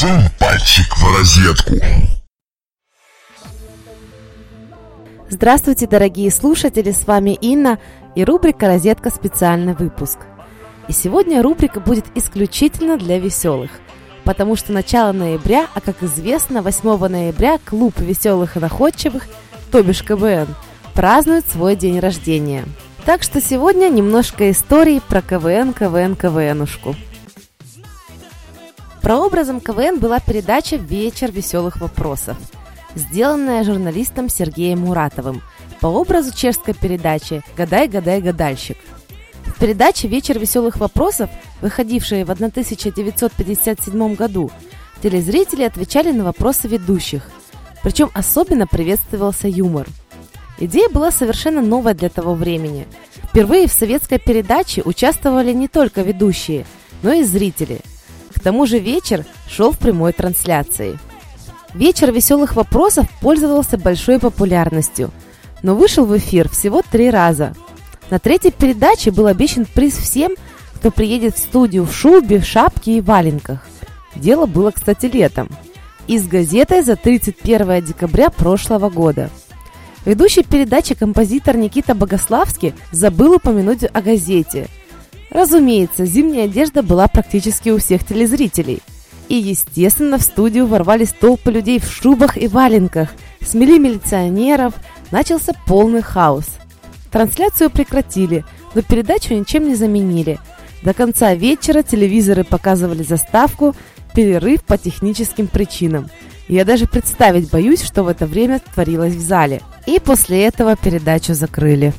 Сунь пальчик в розетку. Здравствуйте, дорогие слушатели, с вами Инна и рубрика «Розетка. Специальный выпуск». И сегодня рубрика будет исключительно для веселых, потому что начало ноября, а как известно, 8 ноября клуб веселых и находчивых, то бишь КВН, празднует свой день рождения. Так что сегодня немножко истории про КВН, КВН, КВНушку. Прообразом КВН была передача «Вечер веселых вопросов», сделанная журналистом Сергеем Муратовым по образу чешской передачи «Гадай, гадай, гадальщик». В передаче «Вечер веселых вопросов», выходившей в 1957 году, телезрители отвечали на вопросы ведущих. Причем особенно приветствовался юмор. Идея была совершенно новая для того времени. Впервые в советской передаче участвовали не только ведущие, но и зрители. К тому же вечер шел в прямой трансляции. Вечер веселых вопросов пользовался большой популярностью, но вышел в эфир всего три раза – на третьей передаче был обещан приз всем, кто приедет в студию в шубе, в шапке и валенках. Дело было, кстати, летом. И с газетой за 31 декабря прошлого года. Ведущий передачи композитор Никита Богославский забыл упомянуть о газете. Разумеется, зимняя одежда была практически у всех телезрителей. И, естественно, в студию ворвались толпы людей в шубах и валенках, смели милиционеров, начался полный хаос – Трансляцию прекратили, но передачу ничем не заменили. До конца вечера телевизоры показывали заставку «Перерыв по техническим причинам». Я даже представить боюсь, что в это время творилось в зале. И после этого передачу закрыли.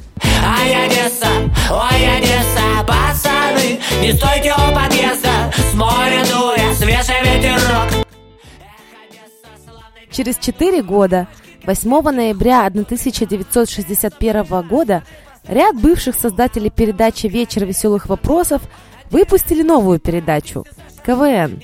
Ай, Одесса, ой, Одесса, не стойте у подъезда, с моря дуя, свежий ветерок. Через четыре года 8 ноября 1961 года ряд бывших создателей передачи «Вечер веселых вопросов» выпустили новую передачу «КВН».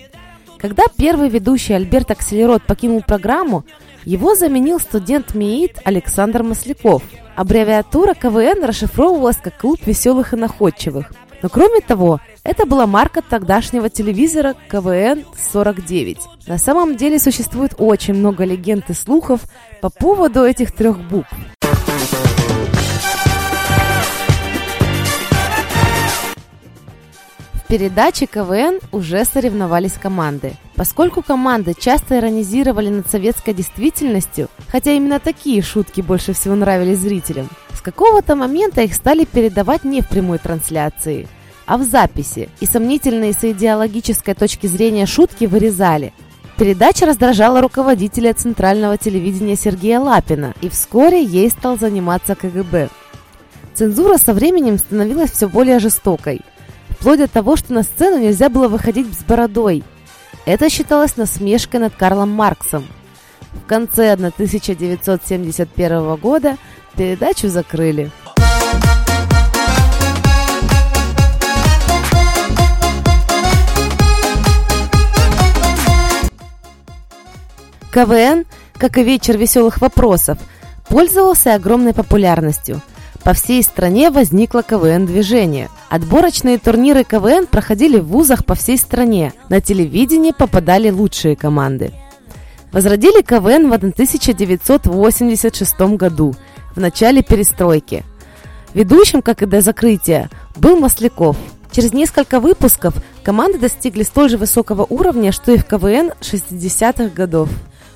Когда первый ведущий Альберт Акселерот покинул программу, его заменил студент МИИТ Александр Масляков. Аббревиатура КВН расшифровывалась как «Клуб веселых и находчивых». Но кроме того, это была марка тогдашнего телевизора КВН-49. На самом деле существует очень много легенд и слухов по поводу этих трех букв. В передаче КВН уже соревновались команды. Поскольку команды часто иронизировали над советской действительностью, хотя именно такие шутки больше всего нравились зрителям, с какого-то момента их стали передавать не в прямой трансляции – а в записи, и сомнительные с идеологической точки зрения шутки вырезали. Передача раздражала руководителя Центрального телевидения Сергея Лапина, и вскоре ей стал заниматься КГБ. Цензура со временем становилась все более жестокой, вплоть до того, что на сцену нельзя было выходить с бородой. Это считалось насмешкой над Карлом Марксом. В конце 1971 года передачу закрыли. КВН, как и вечер веселых вопросов, пользовался огромной популярностью. По всей стране возникло КВН-движение. Отборочные турниры КВН проходили в вузах по всей стране. На телевидении попадали лучшие команды. Возродили КВН в 1986 году, в начале перестройки. Ведущим, как и до закрытия, был Масляков. Через несколько выпусков команды достигли столь же высокого уровня, что и в КВН 60-х годов.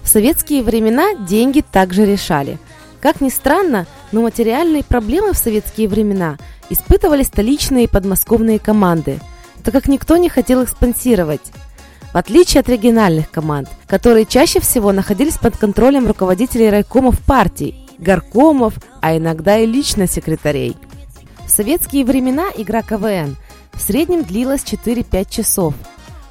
В советские времена деньги также решали. Как ни странно, но материальные проблемы в советские времена испытывали столичные и подмосковные команды, так как никто не хотел их спонсировать. В отличие от региональных команд, которые чаще всего находились под контролем руководителей райкомов партий, горкомов, а иногда и лично секретарей. В советские времена игра КВН в среднем длилась 4-5 часов –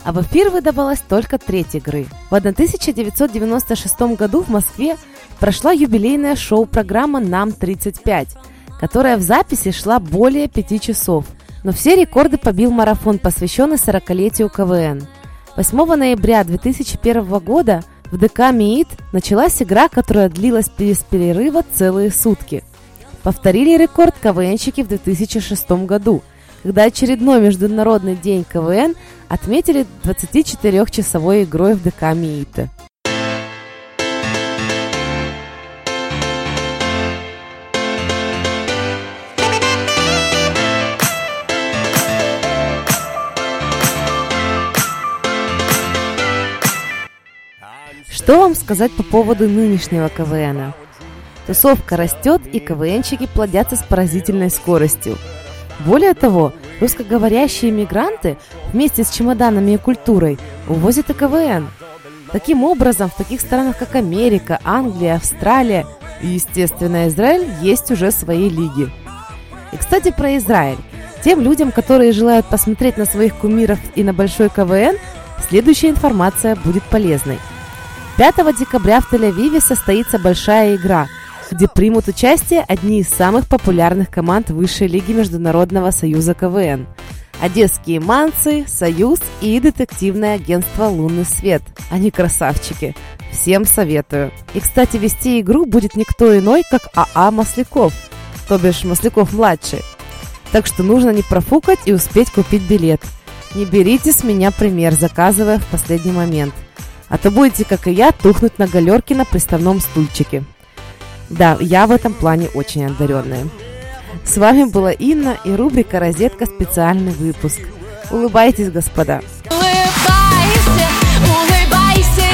а в эфир выдавалась только треть игры. В 1996 году в Москве прошла юбилейная шоу-программа «Нам 35», которая в записи шла более пяти часов. Но все рекорды побил марафон, посвященный 40-летию КВН. 8 ноября 2001 года в ДК МИИТ началась игра, которая длилась без перерыва целые сутки. Повторили рекорд КВНщики в 2006 году, когда очередной Международный день КВН отметили 24-часовой игрой в ДК МИИТа. Что вам сказать по поводу нынешнего КВНа? Тусовка растет, и КВНчики плодятся с поразительной скоростью. Более того, русскоговорящие мигранты вместе с чемоданами и культурой увозят и КВН. Таким образом, в таких странах, как Америка, Англия, Австралия и, естественно, Израиль, есть уже свои лиги. И, кстати, про Израиль. Тем людям, которые желают посмотреть на своих кумиров и на большой КВН, следующая информация будет полезной. 5 декабря в Тель-Авиве состоится большая игра, где примут участие одни из самых популярных команд Высшей лиги Международного союза КВН. Одесские манцы, Союз и детективное агентство «Лунный свет». Они красавчики. Всем советую. И, кстати, вести игру будет никто иной, как АА Масляков, то бишь Масляков-младший. Так что нужно не профукать и успеть купить билет. Не берите с меня пример, заказывая в последний момент – а то будете, как и я, тухнуть на галерке на приставном стульчике. Да, я в этом плане очень одаренная. С вами была Инна и рубрика «Розетка. Специальный выпуск». Улыбайтесь, господа! Улыбайся, улыбайся,